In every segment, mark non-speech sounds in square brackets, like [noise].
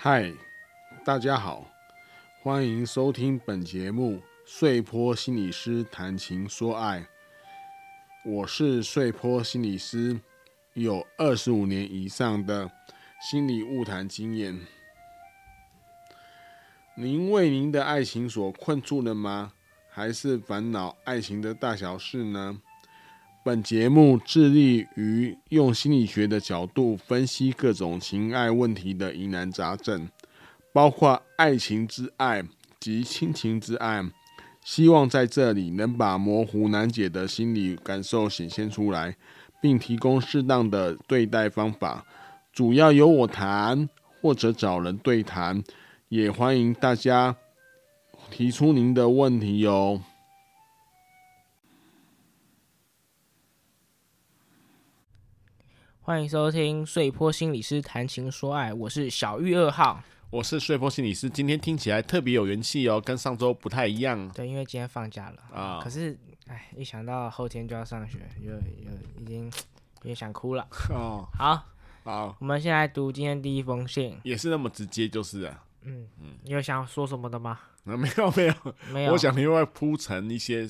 嗨，大家好，欢迎收听本节目《碎坡心理师谈情说爱》。我是碎坡心理师，有二十五年以上的心理误谈经验。您为您的爱情所困住了吗？还是烦恼爱情的大小事呢？本节目致力于用心理学的角度分析各种情爱问题的疑难杂症，包括爱情之爱及亲情之爱。希望在这里能把模糊难解的心理感受显现出来，并提供适当的对待方法。主要由我谈，或者找人对谈，也欢迎大家提出您的问题哟。欢迎收听碎坡心理师谈情说爱，我是小玉二号，我是睡坡心理师。今天听起来特别有元气哦，跟上周不太一样。对，因为今天放假了啊。哦、可是，哎，一想到后天就要上学，又又已经有点想哭了。[laughs] 哦，好，好，我们先来读今天第一封信，也是那么直接，就是啊。嗯嗯，你有想说什么的吗？啊，没有没有没有，我想另外铺陈一些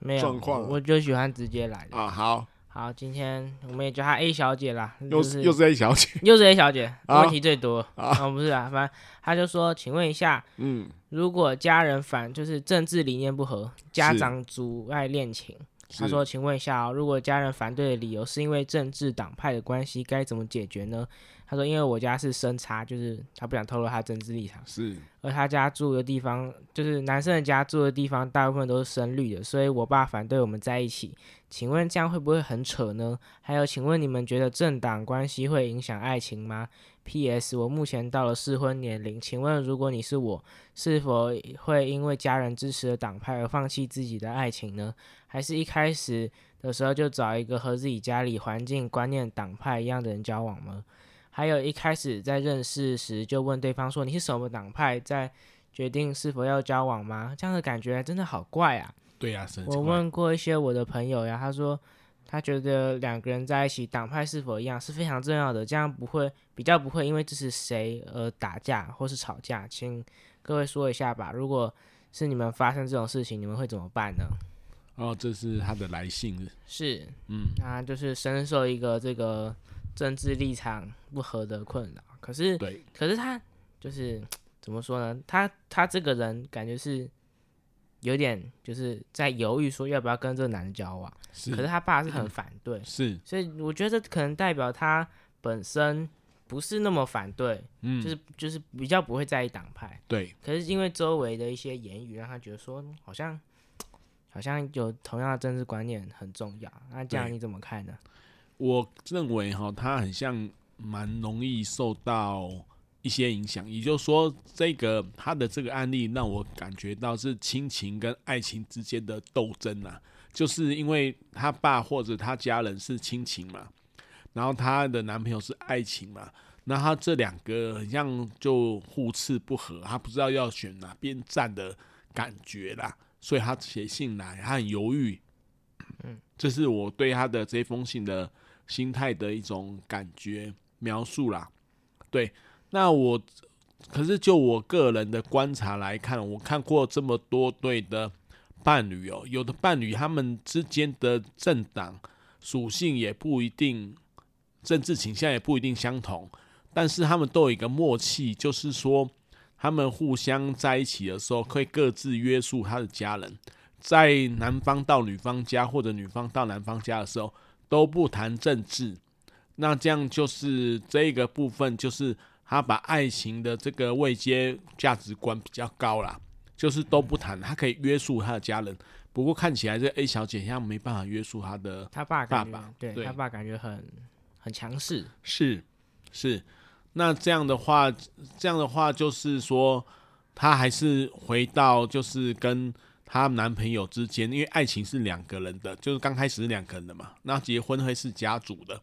没有状况，我就喜欢直接来的啊。好。好，今天我们也叫她 A 小姐啦，又是又是 A 小姐，又是 A 小姐，问题最多。啊，哦，不是啊，反正她就说，请问一下，嗯，如果家人反就是政治理念不合，家长阻碍恋情，她说，请问一下哦，如果家人反对的理由是因为政治党派的关系，该怎么解决呢？他说：“因为我家是深差，就是他不想透露他政治立场。是，而他家住的地方，就是男生的家住的地方，大部分都是深绿的，所以我爸反对我们在一起。请问这样会不会很扯呢？还有，请问你们觉得政党关系会影响爱情吗？P.S. 我目前到了适婚年龄，请问如果你是我，是否会因为家人支持的党派而放弃自己的爱情呢？还是一开始的时候就找一个和自己家里环境观念党派一样的人交往吗？”还有一开始在认识时就问对方说，你是什么党派，在决定是否要交往吗？这样的感觉真的好怪啊！对呀，我问过一些我的朋友呀，他说他觉得两个人在一起党派是否一样是非常重要的，这样不会比较不会因为支持谁而打架或是吵架。请各位说一下吧，如果是你们发生这种事情，你们会怎么办呢？哦，这是他的来信是，嗯，他就是深受一个这个。政治立场不合的困扰，可是，对可是他就是 [tsk] 怎么说呢？他他这个人感觉是有点就是在犹豫，说要不要跟这个男的交往。是，可是他爸是很反对，是，所以我觉得可能代表他本身不是那么反对，嗯，就是就是比较不会在意党派。对，可是因为周围的一些言语，让他觉得说好像好像有同样的政治观念很重要。那这样你怎么看呢？我认为哈，他很像蛮容易受到一些影响，也就是说，这个他的这个案例让我感觉到是亲情跟爱情之间的斗争啊，就是因为他爸或者他家人是亲情嘛，然后他的男朋友是爱情嘛，那他这两个很像就互斥不合，他不知道要选哪边站的感觉啦，所以他写信来，他很犹豫，嗯，这是我对他的这封信的。心态的一种感觉描述啦，对，那我可是就我个人的观察来看，我看过这么多对的伴侣哦，有的伴侣他们之间的政党属性也不一定，政治倾向也不一定相同，但是他们都有一个默契，就是说他们互相在一起的时候，可以各自约束他的家人，在男方到女方家或者女方到男方家的时候。都不谈政治，那这样就是这个部分，就是他把爱情的这个位阶价值观比较高啦，就是都不谈，他可以约束他的家人。不过看起来这 A 小姐好像没办法约束他的他爸爸，对，对他爸感觉很很强势，是是。那这样的话，这样的话就是说，他还是回到就是跟。她男朋友之间，因为爱情是两个人的，就是刚开始是两个人的嘛。那结婚会是家族的，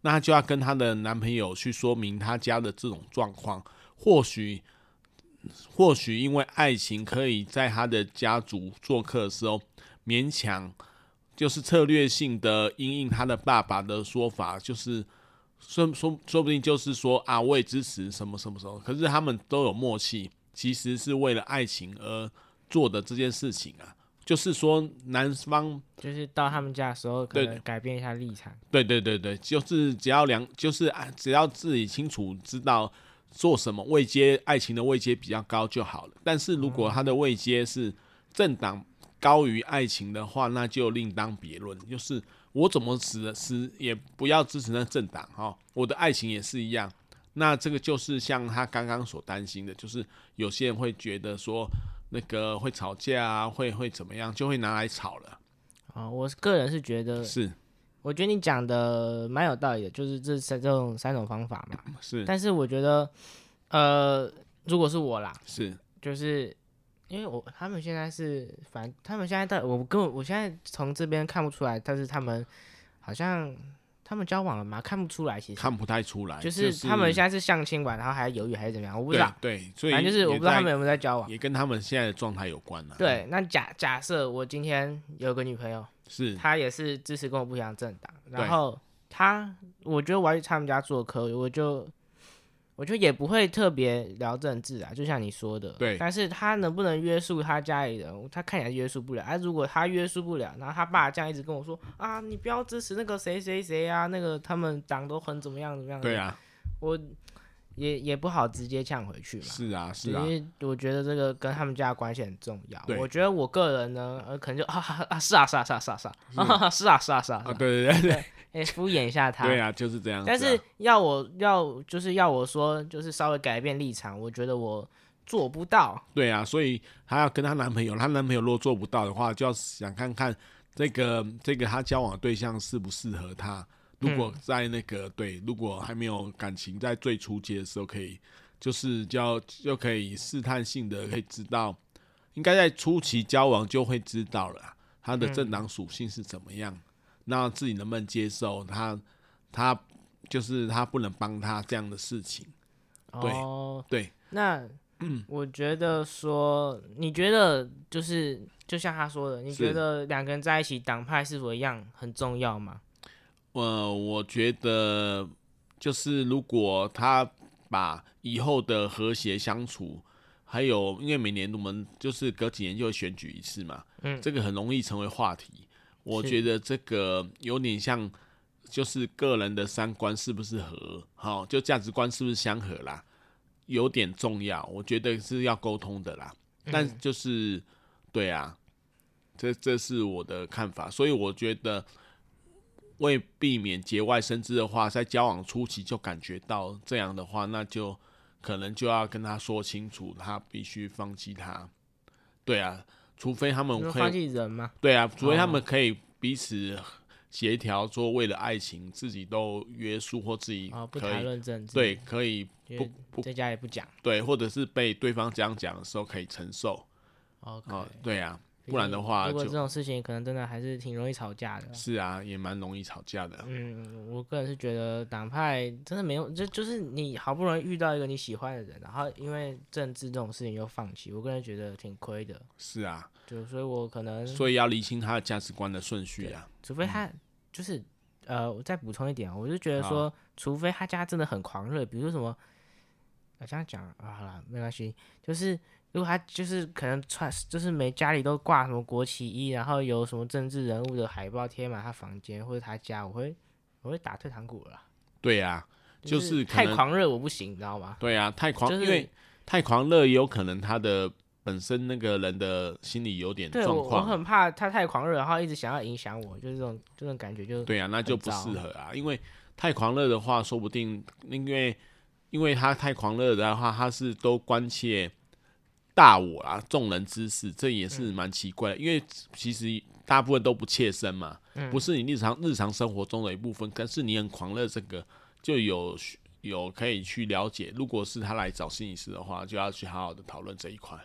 那她就要跟她的男朋友去说明她家的这种状况。或许，或许因为爱情可以在她的家族做客的时候，勉强就是策略性的因应她的爸爸的说法，就是说说说不定就是说啊，我也支持什么什么什么，可是他们都有默契，其实是为了爱情而做的这件事情啊。就是说，男方就是到他们家的时候，可能改变一下立场。对对对对，就是只要两，就是只要自己清楚知道做什么位阶，爱情的位阶比较高就好了。但是如果他的位阶是政党高于爱情的话，那就另当别论。就是我怎么死的死也不要支持那政党哈，我的爱情也是一样。那这个就是像他刚刚所担心的，就是有些人会觉得说。那个会吵架啊，会会怎么样，就会拿来吵了。啊、哦，我个人是觉得是，我觉得你讲的蛮有道理的，就是这三这种三种方法嘛。是，但是我觉得，呃，如果是我啦，是，就是因为我他们现在是，反正他们现在到我根本我现在从这边看不出来，但是他们好像。他们交往了吗？看不出来，其实看不太出来。就是他们现在是相亲完，然后还犹豫还是怎么样？我不知道。对，对，所以反正就是我不知道他们有没有在交往，也跟他们现在的状态有关了。对，那假假设我今天有个女朋友，是她也是支持跟我不一样的政党，然后她，我觉得我要去他们家做客，我就。我觉得也不会特别聊政治啊，就像你说的。对。但是他能不能约束他家里人？他看起来约束不了。哎，如果他约束不了，然后他爸这样一直跟我说啊，你不要支持那个谁谁谁啊，那个他们党都很怎么样怎么样。对啊。我也也不好直接呛回去嘛。是啊，是啊，因为我觉得这个跟他们家关系很重要。我觉得我个人呢，呃，可能就啊啊是啊是啊是啊是啊是啊是啊是啊是啊，对对对对，哎，敷衍一下他。对啊，就是这样。但是要我要就是要我说，就是稍微改变立场，我觉得我。做不到，对啊，所以她要跟她男朋友，她男朋友如果做不到的话，就要想看看这个这个她交往的对象适不适合她。如果在那个、嗯、对，如果还没有感情，在最初期的时候，可以就是交就可以试探性的可以知道，应该在初期交往就会知道了，他的政党属性是怎么样。嗯那自己能不能接受他？他就是他不能帮他这样的事情。对、哦、对。那 [clears throat] 嗯，我觉得说，你觉得就是就像他说的，你觉得两个人在一起，党派是否一样很重要吗？呃，我觉得就是如果他把以后的和谐相处，还有因为每年我们就是隔几年就会选举一次嘛，嗯，这个很容易成为话题。我觉得这个有点像，就是个人的三观是不是合，好，就价值观是不是相合啦，有点重要。我觉得是要沟通的啦，但就是，对啊，这这是我的看法。所以我觉得，为避免节外生枝的话，在交往初期就感觉到这样的话，那就可能就要跟他说清楚，他必须放弃他。对啊。除非他们会，对啊，除非他们可以彼此协调，说为了爱情自己都约束或自己可以，哦、不谈论政治，对，可以不不在家也不讲，对，或者是被对方这样讲的时候可以承受。OK，哦、对啊。不然的话，如果这种事情可能真的还是挺容易吵架的。是啊，也蛮容易吵架的。嗯，我个人是觉得党派真的没有，就就是你好不容易遇到一个你喜欢的人，然后因为政治这种事情又放弃，我个人觉得挺亏的。是啊，就所以，我可能所以要理清他的价值观的顺序啊。除非他就是、嗯、呃，我再补充一点，我就觉得说，除非他家真的很狂热，比如说什么，啊这样讲啊，好了，没关系，就是。如果他就是可能穿，就是每家里都挂什么国旗衣，然后有什么政治人物的海报贴满他房间或者他家，我会我会打退堂鼓了。对呀、啊，就是太狂热我不行，你知道吗？对呀、啊，太狂，就是、因为太狂热也有可能他的本身那个人的心理有点状况。对，我很怕他太狂热，然后一直想要影响我，就是这种这种感觉就对呀、啊，那就不适合啊。因为太狂热的话，说不定因为因为他太狂热的话，他是都关切。大我啊，众人之事，这也是蛮奇怪的，嗯，因为其实大部分都不切身嘛，嗯，不是你日常日常生活中的一部分。但是你很狂热，这个就有有可以去了解。如果是他来找心理师的话，就要去好好的讨论这一块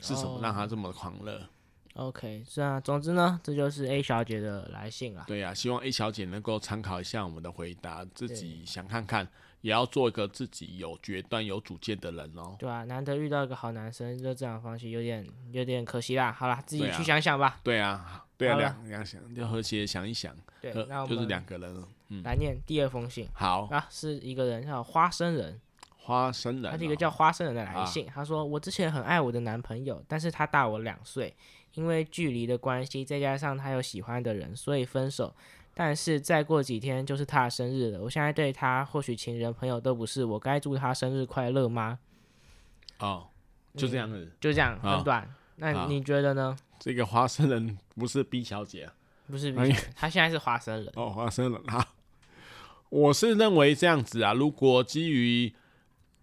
是什么让他这么狂热。OK，是啊，总之呢，这就是 A 小姐的来信啊。对啊，希望 A 小姐能够参考一下我们的回答，自己想看看。也要做一个自己有决断、有主见的人哦。对啊，难得遇到一个好男生，就这样放弃，有点有点可惜啦。好啦，自己去想想吧。对啊，对啊，两两想，就和谐想一想。对，那我们就是两个人嗯、来念第二封信。好啊，是一个人叫花生人。花生人，他是一个叫花生人的来信。啊、他说：“我之前很爱我的男朋友，但是他大我两岁，因为距离的关系，再加上他有喜欢的人，所以分手。但是再过几天就是他的生日了，我现在对他或许情人朋友都不是，我该祝他生日快乐吗？”哦，就这样子，嗯、就这样，很短。哦、那你觉得呢？这个花生人不是 B 小姐、啊，不是 B 他现在是花生人。哦，花生人哈，我是认为这样子啊，如果基于。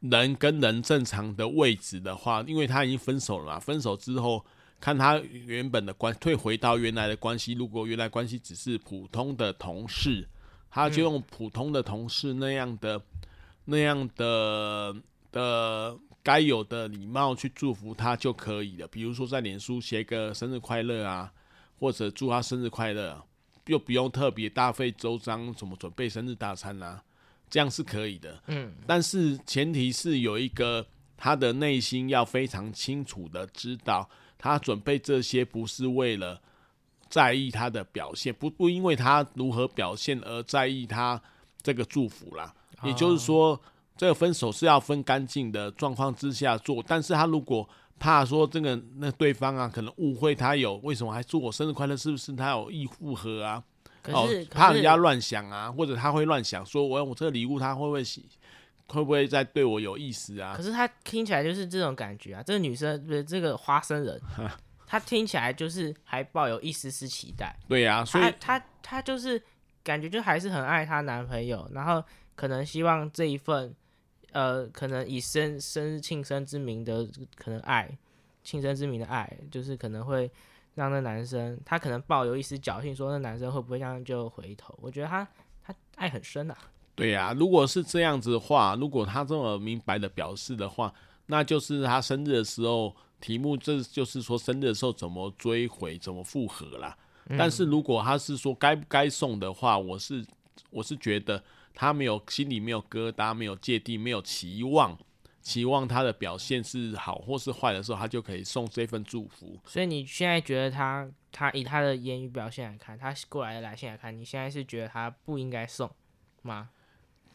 人跟人正常的位置的话，因为他已经分手了嘛，分手之后看他原本的关退回到原来的关系，如果原来关系只是普通的同事，他就用普通的同事那样的、嗯、那样的的该有的礼貌去祝福他就可以了。比如说在脸书写个生日快乐啊，或者祝他生日快乐，又不用特别大费周章怎么准备生日大餐啊。这样是可以的，嗯，但是前提是有一个他的内心要非常清楚的知道，他准备这些不是为了在意他的表现，不不因为他如何表现而在意他这个祝福啦。也就是说，这个分手是要分干净的状况之下做，但是他如果怕说这个那对方啊可能误会他有为什么还祝我生日快乐，是不是他有意复合啊？哦、怕人家乱想啊，或者他会乱想，说我我这个礼物他会不会喜，会不会在对我有意思啊？可是他听起来就是这种感觉啊，这个女生不是这个花生人，[laughs] 她听起来就是还抱有一丝丝期待。对呀、啊，所以她她就是感觉就还是很爱她男朋友，然后可能希望这一份呃，可能以生生日庆生之名的可能爱，庆生之名的爱，就是可能会。让那男生，他可能抱有一丝侥幸，说那男生会不会这样就回头？我觉得他他爱很深啊。对呀、啊，如果是这样子的话，如果他这么明白的表示的话，那就是他生日的时候题目，这就是说生日的时候怎么追回，怎么复合啦。嗯、但是如果他是说该不该送的话，我是我是觉得他没有心里没有疙瘩，没有芥蒂，没有期望。期望他的表现是好或是坏的时候，他就可以送这份祝福。所以你现在觉得他，他以他的言语表现来看，他过来的来信来看，你现在是觉得他不应该送吗？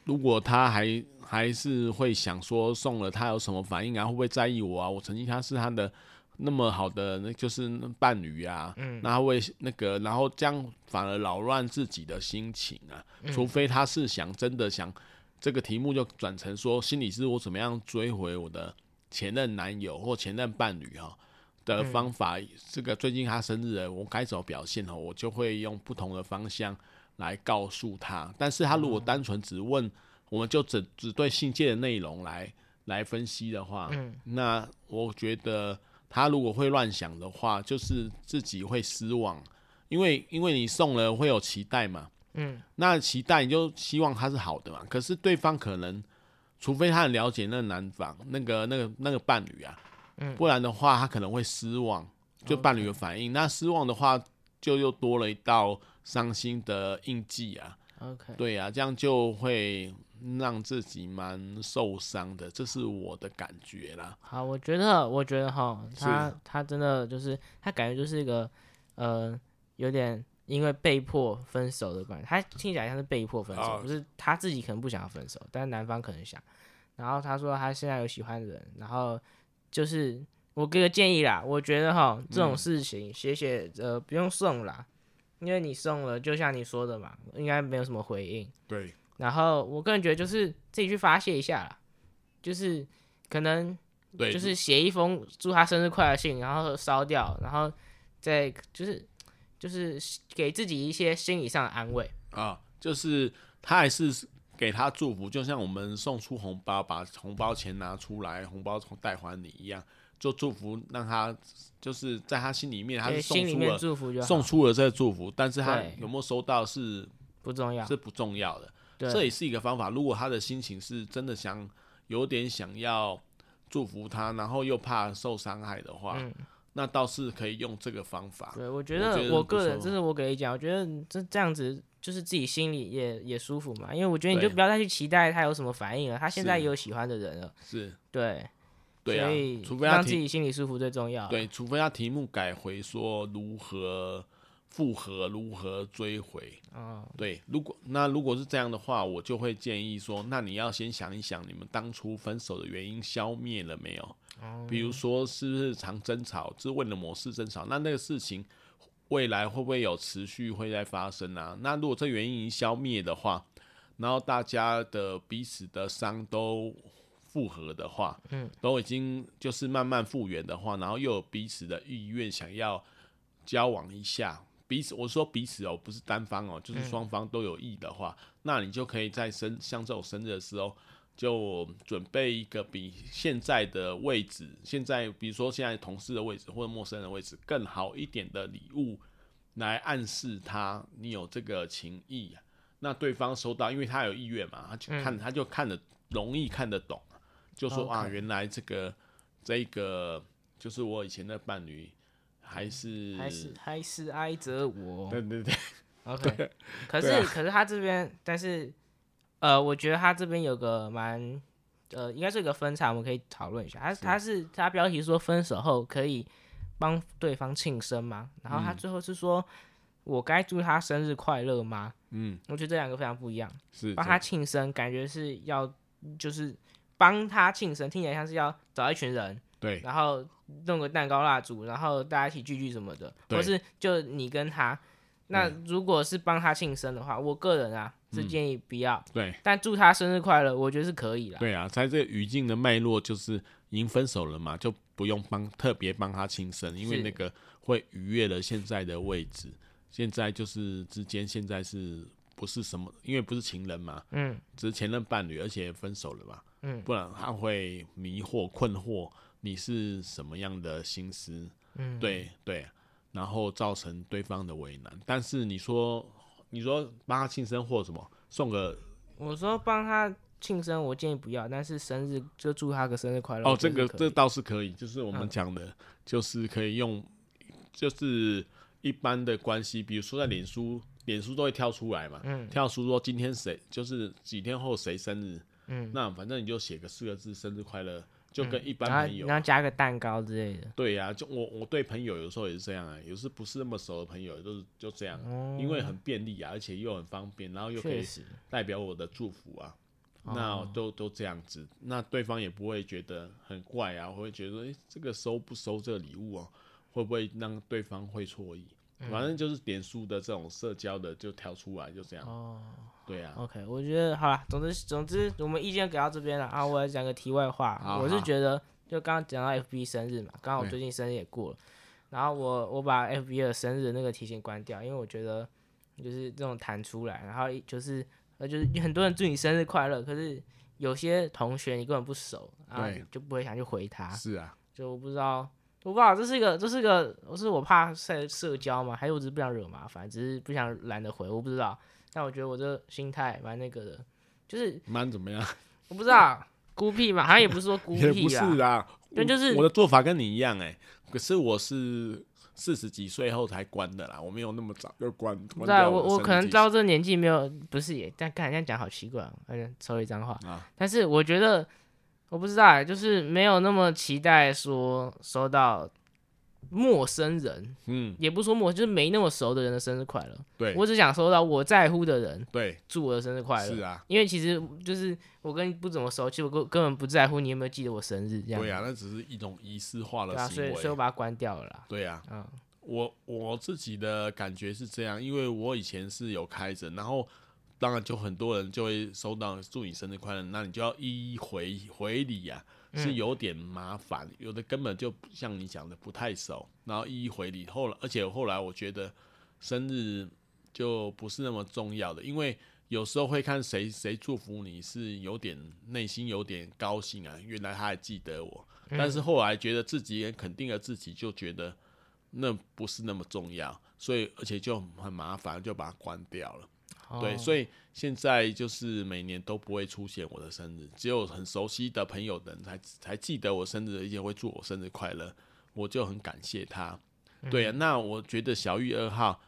如果他还还是会想说送了，他有什么反应啊？会不会在意我啊？我曾经他是他的那么好的，那就是伴侣啊，嗯，然后会那个，然后这样反而扰乱自己的心情啊。除非他是想真的想。这个题目就转成说，心理是我怎么样追回我的前任男友或前任伴侣哈的方法。嗯、这个最近他生日了，我该怎么表现哈？我就会用不同的方向来告诉他。但是他如果单纯只问，我们就只只对信件的内容来来分析的话，嗯、那我觉得他如果会乱想的话，就是自己会失望，因为因为你送了会有期待嘛。嗯，那期待你就希望他是好的嘛？可是对方可能，除非他很了解那个男方、那个那个那个伴侣啊，嗯，不然的话他可能会失望，就伴侣的反应。那失望的话，就又多了一道伤心的印记啊。OK，对啊，这样就会让自己蛮受伤的，这是我的感觉啦。好，我觉得，我觉得哈，他他真的就是他感觉就是一个呃有点。因为被迫分手的关系，他听起来像是被迫分手，不是他自己可能不想要分手，但是男方可能想。然后他说他现在有喜欢的人，然后就是我给个建议啦，我觉得哈这种事情写写呃不用送啦，因为你送了，就像你说的嘛，应该没有什么回应。对。然后我个人觉得就是自己去发泄一下啦，就是可能对就是写一封祝他生日快乐信，然后烧掉，然后再就是。就是给自己一些心理上的安慰啊，就是他还是给他祝福，就像我们送出红包，把红包钱拿出来，红包袋还你一样，就祝福让他就是在他心里面，他是送出了祝福，送出了这个祝福，但是他有没有收到是不重要，是不重要的。这也是一个方法。如果他的心情是真的想有点想要祝福他，然后又怕受伤害的话。嗯那倒是可以用这个方法。对，我觉得我个人，这是我给你讲，我觉得这这样子就是自己心里也也舒服嘛。因为我觉得你就不要再去期待他有什么反应了，他现在也有喜欢的人了。是，对，对啊，除非让自己心里舒服最重要。对，除非他题目改回说如何复合如何追回？哦，对，如果那如果是这样的话，我就会建议说，那你要先想一想，你们当初分手的原因消灭了没有？哦，比如说是不是常争吵，是为了某事争吵，那那个事情未来会不会有持续会在发生啊？那如果这原因已经消灭的话，然后大家的彼此的伤都复合的话，嗯，都已经就是慢慢复原的话，然后又有彼此的意愿想要交往一下，彼此我说彼此哦，不是单方哦，就是双方都有意的话，嗯，那你就可以在生像这种生日的时候，就准备一个比现在的位置，现在比如说现在同事的位置或者陌生人的位置更好一点的礼物，来暗示他你有这个情谊。那对方收到，因为他有意愿嘛，他就看、嗯、他就看得容易看得懂，就说.啊，原来这个这个就是我以前的伴侣，还是还是还是爱着我。对对 [laughs] 对，OK 对。可是、啊、可是他这边，但是呃，我觉得他这边有个蛮呃，应该是一个分叉，我们可以讨论一下。他是他是他标题说分手后可以帮对方庆生吗？然后他最后是说。嗯我该祝他生日快乐吗？嗯，我觉得这两个非常不一样。是帮他庆生，感觉是要就是帮他庆生，听起来像是要找一群人，对，然后弄个蛋糕蜡烛，然后大家一起聚聚什么的，或是就你跟他。那如果是帮他庆生的话，我个人啊是建议不要。嗯、对，但祝他生日快乐，我觉得是可以的。对啊，在这个语境的脉络，就是已经分手了嘛，就不用帮特别帮他庆生，因为那个会逾越了现在的位置。现在就是之间，现在是不是什么？因为不是情人嘛，嗯，只是前任伴侣，而且分手了嘛，嗯，不然他会迷惑、困惑你是什么样的心思，嗯，对对，然后造成对方的为难。但是你说，你说帮他庆生或什么，送个，我说帮他庆生，我建议不要，但是生日就祝他个生日快乐。哦，这个这倒是可以，就是我们讲的，嗯、就是可以用，就是。一般的关系，比如说在脸书，脸书都会跳出来嘛，嗯、跳出说今天谁就是几天后谁生日，嗯、那反正你就写个四个字“生日快乐”，就跟一般朋友，然后加个蛋糕之类的。对呀、啊，就我我对朋友有时候也是这样啊，有时不是那么熟的朋友都是就这样，哦、因为很便利啊，而且又很方便，然后又可以代表我的祝福啊，那都都这样子，那对方也不会觉得很怪啊，会觉得诶、欸，这个收不收这个礼物啊？会不会让对方会错意？反正就是脸书的这种社交的就挑出来，就这样。哦，对啊。OK，我觉得好了，总之总之我们意见给到这边了啊。我来讲个题外话，我是觉得就刚刚讲到 FB 生日嘛，刚好我最近生日也过了，对然后我我把 FB 的生日那个提醒关掉，因为我觉得就是这种弹出来，然后就是呃就是很多人祝你生日快乐，可是有些同学你根本不熟，啊，就不会想去回他。是啊。就我不知道。我不知道这是一个，这是一个，我是我怕社社交嘛，还是我只是不想惹麻烦，只是不想懒得回，我不知道。但我觉得我这心态蛮那个的，就是蛮怎么样？我不知道，孤僻嘛，好像也不是说孤僻啊，[laughs] 也不是啊，但 [laughs] 就是我的做法跟你一样哎、欸，可是我是四十几岁后才关的啦，我没有那么早就关。不知道，我我可能到这年纪没有，不是也，但看人家讲好奇怪，而且说一张话啊。但是我觉得。我不知道，就是没有那么期待说收到陌生人，嗯，也不说陌，就是没那么熟的人的生日快乐。对，我只想收到我在乎的人，对，祝我的生日快乐。是啊，因为其实就是我跟你不怎么熟，其实我根根本不在乎你有没有记得我生日这样。对啊，那只是一种仪式化的行为。对啊，所以所以我把它关掉了啦。对啊，嗯，我我自己的感觉是这样，因为我以前是有开着，然后。当然，就很多人就会收到祝你生日快乐，那你就要一一回回礼呀，是有点麻烦。嗯、有的根本就像你讲的不太熟，然后一一回礼。后来，而且后来我觉得生日就不是那么重要的，因为有时候会看谁谁祝福你是有点内心有点高兴啊，原来他还记得我。但是后来觉得自己也肯定了自己，就觉得那不是那么重要，所以而且就很麻烦，就把它关掉了。对，所以现在就是每年都不会出现我的生日，只有很熟悉的朋友的人才才记得我生日，而且会祝我生日快乐，我就很感谢他。对啊，那我觉得小玉二号，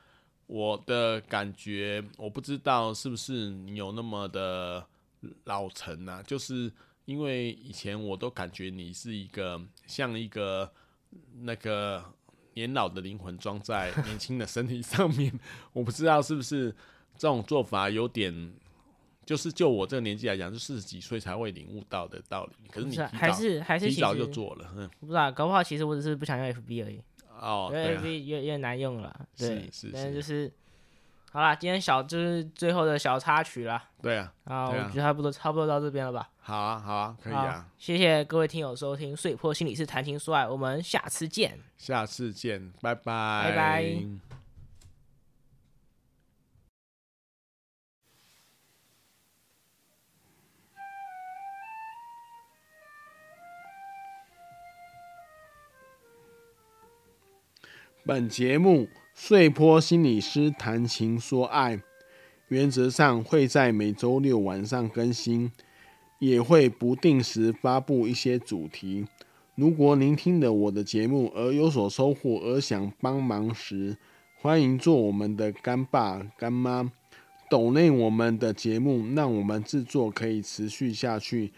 我的感觉我不知道是不是你有那么的老成啊，就是因为以前我都感觉你是一个像一个那个年老的灵魂装在年轻的身体上面，[laughs] 我不知道是不是这种做法有点，就是就我这个年纪来讲，就四十几岁才会领悟到的道理。可是你还是还是提早就做了，嗯，不知道，搞不好其实我只是不想用 FB 而已。哦，因为 FB 越越难用了，对，是是，但是就是。好啦，今天小就是最后的小插曲啦。对啊，啊，我觉得差不多差不多到这边了吧。好啊，好啊，可以啊。谢谢各位听友收听《碎破心理师谈情说爱》，我们下次见。下次见，拜拜。拜拜。本节目。碎坡心理师谈情说爱，原则上会在每周六晚上更新，也会不定时发布一些主题。如果您听了我的节目而有所收获，而想帮忙时，欢迎做我们的干爸干妈，抖内我们的节目，让我们制作可以持续下去。